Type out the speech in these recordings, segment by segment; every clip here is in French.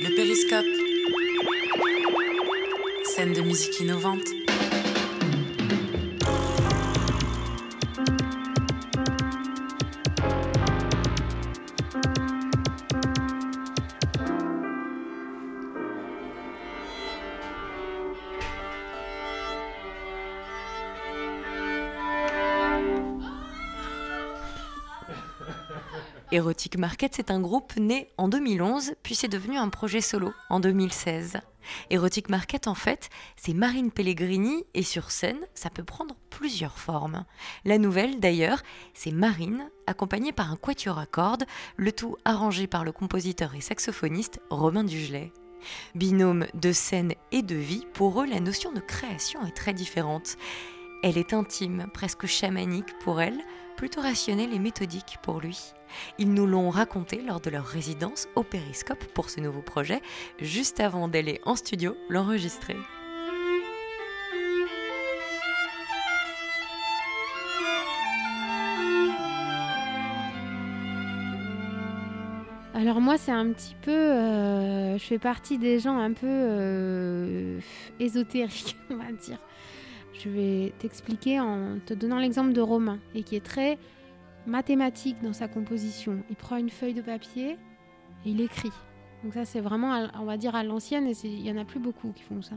Le périscope. Scène de musique innovante. Erotic Market, c'est un groupe né en 2011, puis c'est devenu un projet solo en 2016. Erotic Market, en fait, c'est Marine Pellegrini, et sur scène, ça peut prendre plusieurs formes. La nouvelle, d'ailleurs, c'est Marine, accompagnée par un quatuor à cordes, le tout arrangé par le compositeur et saxophoniste Romain Dugelet. Binôme de scène et de vie, pour eux, la notion de création est très différente. Elle est intime, presque chamanique pour elle, plutôt rationnelle et méthodique pour lui. Ils nous l'ont raconté lors de leur résidence au Périscope pour ce nouveau projet, juste avant d'aller en studio l'enregistrer. Alors moi, c'est un petit peu, euh, je fais partie des gens un peu euh, ésotériques, on va dire. Je vais t'expliquer en te donnant l'exemple de Romain, et qui est très mathématique dans sa composition. Il prend une feuille de papier et il écrit. Donc ça, c'est vraiment, on va dire, à l'ancienne, et il n'y en a plus beaucoup qui font ça.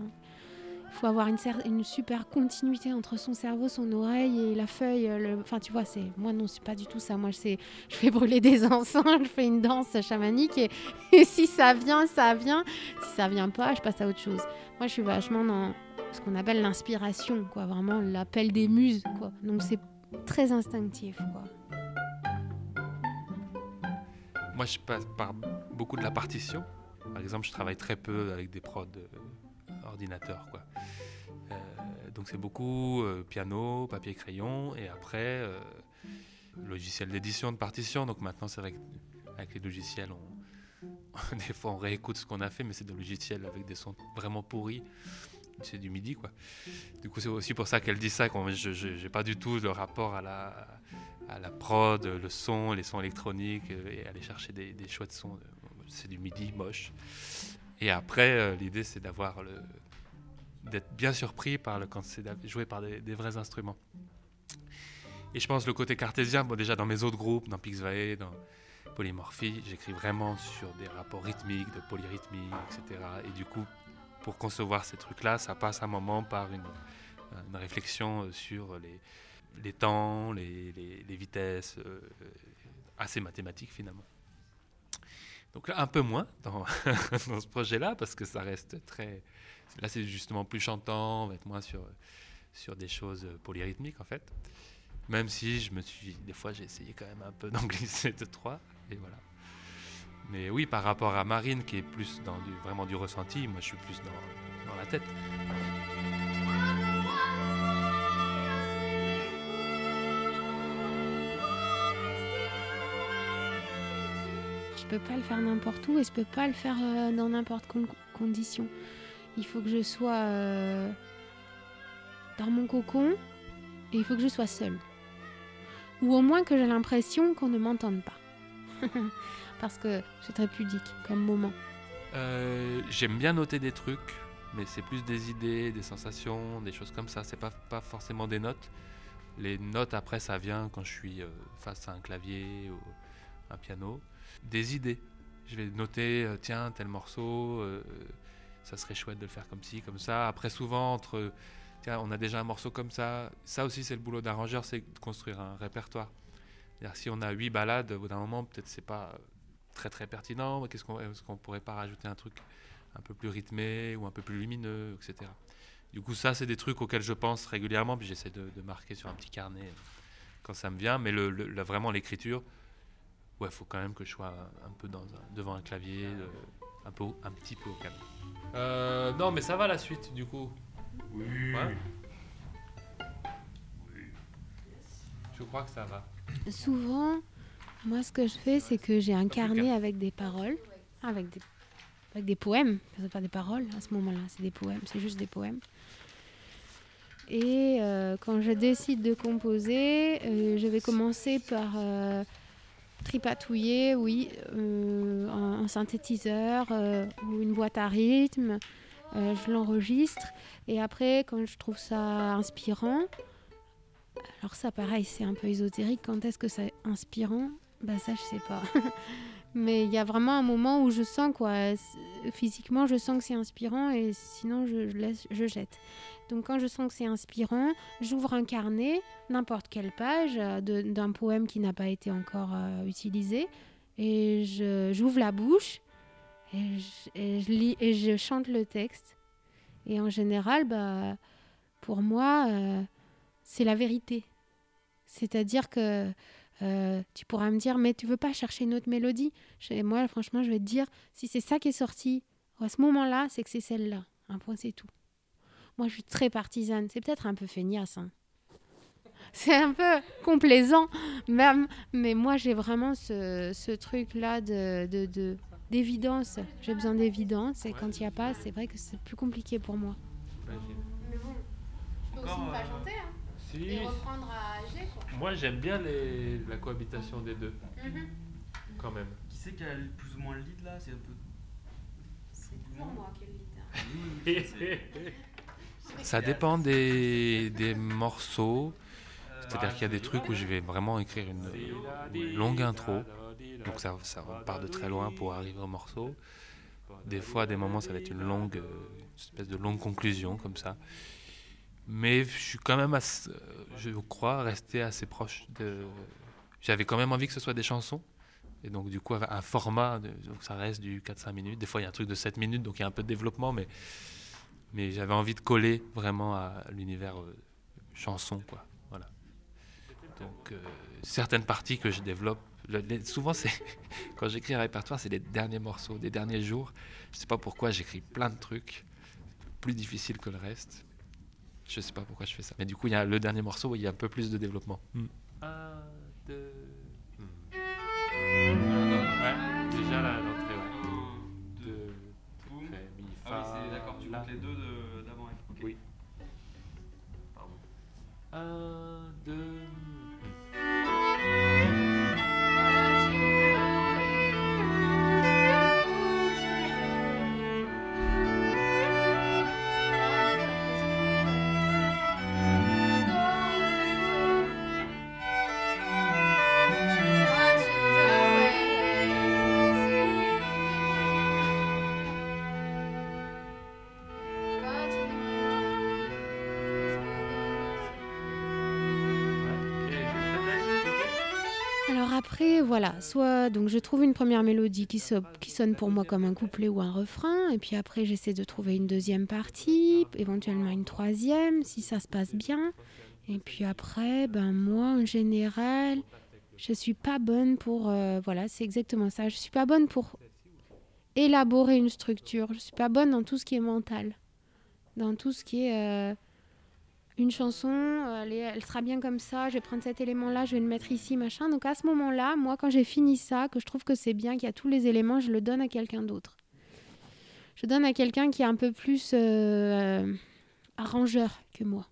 Il faut avoir une, super continuité entre son cerveau, son oreille et la feuille. Enfin, tu vois, c'est moi non, c'est pas du tout ça. Moi, je, je fais brûler des encens, je fais une danse chamanique, et, et, si ça vient, ça vient. Si ça vient pas, je passe à autre chose. Moi, je suis vachement dans ce qu'on appelle l'inspiration, quoi, vraiment l'appel des muses, quoi. Donc c'est très instinctif, quoi. Moi, je passe par beaucoup de la partition. Par exemple, je travaille très peu avec des prods euh, ordinateurs, quoi. Euh, donc c'est beaucoup euh, piano, papier, crayon, et après logiciel d'édition de partition. Donc maintenant, c'est vrai qu'avec les logiciels, des fois on réécoute ce qu'on a fait, mais c'est des logiciels avec des sons vraiment pourris c'est du midi quoi. Du coup c'est aussi pour ça qu'elle dit ça, quand je n'ai pas du tout le rapport à la, à la prod, le son, les sons électroniques euh, et aller chercher des, des chouettes sons. C'est du midi moche. Et après euh, l'idée c'est d'avoir le d'être bien surpris par le quand c'est joué par des, vrais instruments. Et je pense le côté cartésien, bon, déjà dans mes autres groupes, dans Pixvae, dans Polymorphie, j'écris vraiment sur des rapports rythmiques, de polyrythmie, etc. Et du coup, pour concevoir ces trucs-là, ça passe un moment par une, réflexion euh, sur les, temps, les, vitesses, euh, assez mathématiques finalement. Donc là, un peu moins dans, dans ce projet-là, parce que ça reste très... Là, c'est justement plus chantant, on va être moins sur, sur des choses polyrythmiques en fait. Même si je me suis... Des fois, j'ai essayé quand même un peu d'en glisser deux, trois, et voilà. Mais oui, par rapport à Marine, qui est plus dans du, vraiment du ressenti, moi je suis plus dans, la tête. Je peux pas le faire n'importe où et je peux pas le faire euh, dans n'importe quelle condition. Il faut que je sois euh, dans mon cocon et il faut que je sois seule. Ou au moins que j'ai l'impression qu'on ne m'entende pas. parce que c'est très pudique comme moment. Euh, j'aime bien noter des trucs, mais c'est plus des idées, des sensations, des choses comme ça. C'est pas, pas forcément des notes. Les notes après, ça vient quand je suis euh, face à un clavier ou un piano. Des idées. Je vais noter, euh, tiens, tel morceau, ça serait chouette de le faire comme ci, comme ça. Après, souvent, entre, tiens, on a déjà un morceau comme ça. Ça aussi, c'est le boulot d'arrangeur, c'est de construire un répertoire. Si on a huit balades, au bout d'un moment, peut-être c'est pas très très pertinent. Qu'est-ce qu'on, est-ce qu'on pourrait pas rajouter un truc un peu plus rythmé ou un peu plus lumineux, etc. Du coup, ça, c'est des trucs auxquels je pense régulièrement, puis j'essaie de, marquer sur un petit carnet quand ça me vient. Mais le, vraiment, l'écriture, ouais, faut quand même que je sois un peu dans devant un clavier, euh, un, peu, un petit peu au calme. Euh, non, mais ça va la suite, du coup. Oui. oui. Je crois que ça va. Souvent, moi, ce que je fais, c'est que j'ai un carnet avec des paroles, avec des, avec des poèmes. Ce pas des paroles à ce moment-là, c'est des poèmes, c'est juste des poèmes. Et euh, quand je décide de composer, euh, je vais commencer par, euh, tripatouiller, oui, euh, un, un synthétiseur euh, ou une boîte à rythme. Euh, je l'enregistre et après, quand je trouve ça inspirant, alors ça, pareil, c'est un peu ésotérique. Quand est-ce que c'est inspirant? Bah ça, je sais pas. Mais il y a vraiment un moment où je sens quoi. Physiquement, je sens que c'est inspirant et sinon, je, laisse, je jette. Donc quand je sens que c'est inspirant, j'ouvre un carnet, n'importe quelle page euh, d'un poème qui n'a pas été encore euh, utilisé, et j'ouvre la bouche et je, et je lis et je chante le texte. Et en général, bah, pour moi, euh, c'est la vérité. C'est-à-dire que euh, tu pourras me dire, mais tu veux pas chercher une autre mélodie? Je- Moi, franchement, je vais te dire, si c'est ça qui est sorti à ce moment-là, c'est que c'est celle-là. Un point, c'est tout. Moi, je suis très partisane. C'est peut-être un peu feignasse. hein. C'est un peu complaisant, même. Mais moi, j'ai vraiment ce, ce truc-là de, de, de- d'évidence. J'ai besoin d'évidence. Et quand il n'y a pas, c'est vrai que c'est plus compliqué pour moi. Mais bon, je peux aussi ne pas chanter hein, Si, reprendre à G. Quoi. moi j'aime bien les- la cohabitation des deux, quand même. Qui c'est qui a le- plus ou moins le lead là? C'est un peu. C'est toujours moi qui le Oui, oui, c'est- c'est- Ça dépend des, des morceaux. C'est-à-dire qu'il y a des trucs où je vais vraiment écrire une, une longue intro. Donc ça, ça part de très loin pour arriver au morceau. Des fois, à des moments, ça va être une longue, euh, une espèce de longue conclusion comme ça. Mais je suis quand même, euh, je crois, resté assez proche de. J'avais quand même envie que ce soit des chansons. Et donc, du coup, un format, donc ça reste du 4-5 minutes. Des fois, il y a un truc de 7 minutes, donc il y a un peu de développement, mais, mais j'avais envie de coller vraiment à l'univers euh, chanson, quoi. Voilà. Donc, euh, certaines parties que je développe, souvent, c'est quand j'écris un répertoire, c'est les derniers morceaux, des derniers jours. Je sais pas pourquoi j'écris plein de trucs plus difficiles que le reste. Je sais pas pourquoi je fais ça. Mais du coup, il y a le dernier morceau où il y a un peu plus de développement. Un, deux. Ouais, déjà la- l'entrée, ouais. Deux, Boum. Ah fa, oui, c'est d'accord, tu la. comptes les deux de- d'avant. ouais. Ok. Oui. Pardon. Un, deux. Voilà, soit donc je trouve une première mélodie qui sonne pour moi comme un couplet ou un refrain, et puis après j'essaie de trouver une deuxième partie, éventuellement une troisième, si ça se passe bien. Et puis après, ben moi en général, je suis pas bonne pour, euh, voilà, c'est exactement ça. Je suis pas bonne pour élaborer une structure. Je suis pas bonne dans tout ce qui est mental, dans tout ce qui est euh, une chanson, elle, sera bien comme ça, je vais prendre cet élément-là, je vais le mettre ici, machin. Donc à ce moment-là, moi, quand j'ai fini ça, que je trouve que c'est bien, qu'il y a tous les éléments, je le donne à quelqu'un d'autre. Je donne à quelqu'un qui est un peu plus euh, arrangeur que moi.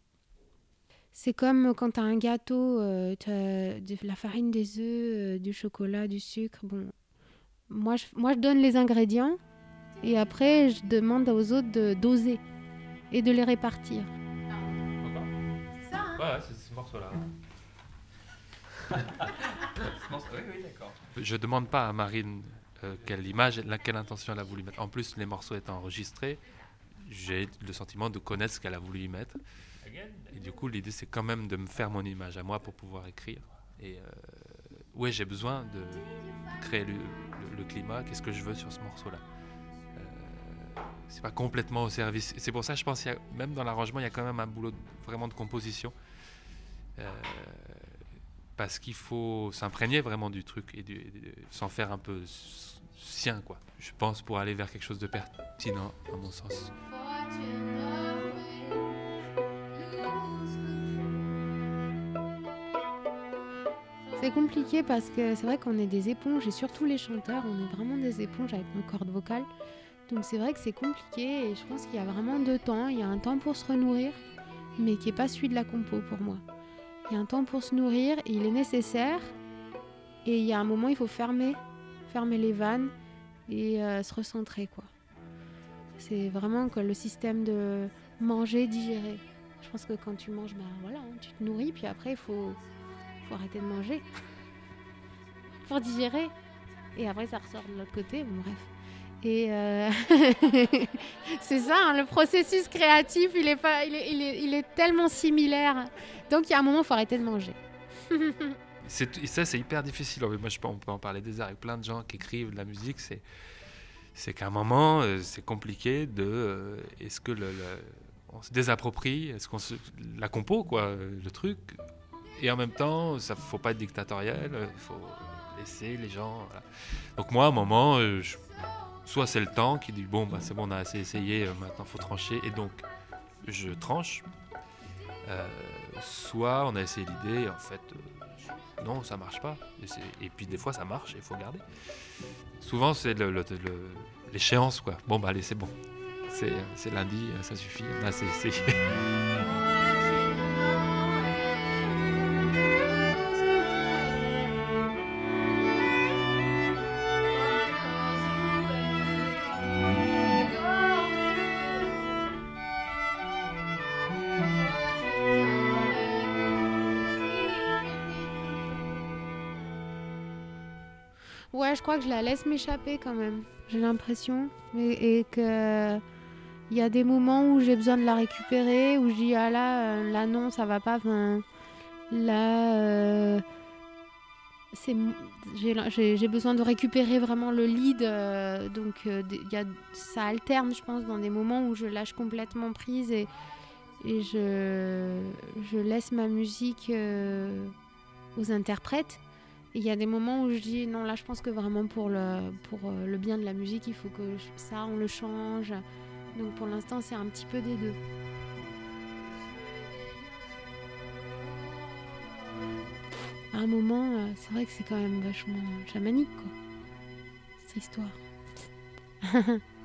C'est comme quand tu as un gâteau, euh, tu as de la farine, des œufs, euh, du chocolat, du sucre. Bon, moi je, moi, je donne les ingrédients et après, je demande aux autres de doser et de les répartir. Ouais, ouais, c'est ce morceau-là. Non, c'est- oui, oui, d'accord. Je demande pas à Marine euh, quelle image, la- quelle intention elle a voulu mettre. En plus, les morceaux étant enregistrés, j'ai le sentiment de connaître ce qu'elle a voulu y mettre. Et du coup, l'idée, c'est quand même de me faire mon image à moi pour pouvoir écrire. Et euh, ouais, j'ai besoin de, créer le, le- le climat. Qu'est-ce que je veux sur ce morceau-là? C'est pas complètement au service. C'est pour ça, je pense, y a- même dans l'arrangement, il y a quand même un boulot vraiment de composition. Euh, parce qu'il faut s'imprégner vraiment du truc et, et s'en faire un peu sien, quoi. Je pense pour aller vers quelque chose de pertinent, à mon sens. C'est compliqué parce que c'est vrai qu'on est des éponges et surtout les chanteurs, on est vraiment des éponges avec nos cordes vocales. Donc c'est vrai que c'est compliqué et je pense qu'il y a vraiment deux temps. Il y a un temps pour se renourrir, mais qui n'est pas celui de la compo pour moi. Il y a un temps pour se nourrir, il est nécessaire. Et il y a un moment, il faut fermer, fermer les vannes et euh, se recentrer, quoi. C'est vraiment le système de manger, digérer. Je pense que quand tu manges, ben voilà, hein, tu te nourris, puis après, il faut, faut arrêter de manger pour digérer. Et après, ça ressort de l'autre côté, bon, bref. Et euh, c'est ça, hein, le processus créatif, il est, tellement similaire. Donc, il y a un moment, il faut arrêter de manger. Ça, c'est hyper difficile. Moi, je on peut en parler des heures avec plein de gens qui écrivent de la musique. C'est, qu'à un moment, euh, c'est compliqué de. euh, est-ce que on se désapproprie? Est-ce qu'on se, la compo, quoi, le truc? Et en même temps, ça faut pas être dictatorial. Il faut laisser les gens. Donc moi, à un moment, soit c'est le temps qui dit bon, bah, c'est bon, on a assez essayé. euh, maintenant, faut trancher. Et donc, je tranche. Euh, soit on a essayé l'idée, en fait, euh, non, ça marche pas. Et, puis des fois, ça marche, il faut garder. Souvent, c'est l'échéance, quoi. Bon, bah allez, c'est bon. C'est c'est lundi, ça suffit. On a assez essayé. Je crois que je la laisse m'échapper quand même. J'ai l'impression. Et, et que il y a des moments où j'ai besoin de la récupérer, où je dis ah là, euh, là non, ça va pas. Là, euh, j'ai besoin de récupérer vraiment le lead. euh, donc y a, ça alterne, je pense, dans des moments où je lâche complètement prise et, je, laisse ma musique aux interprètes. Il y a des moments où je dis non, là je pense que vraiment pour le, pour euh, le bien de la musique, il faut que ça, on le change. Donc pour l'instant, c'est un petit peu des deux. À un moment, euh, c'est vrai que c'est quand même vachement chamanique, quoi, cette histoire.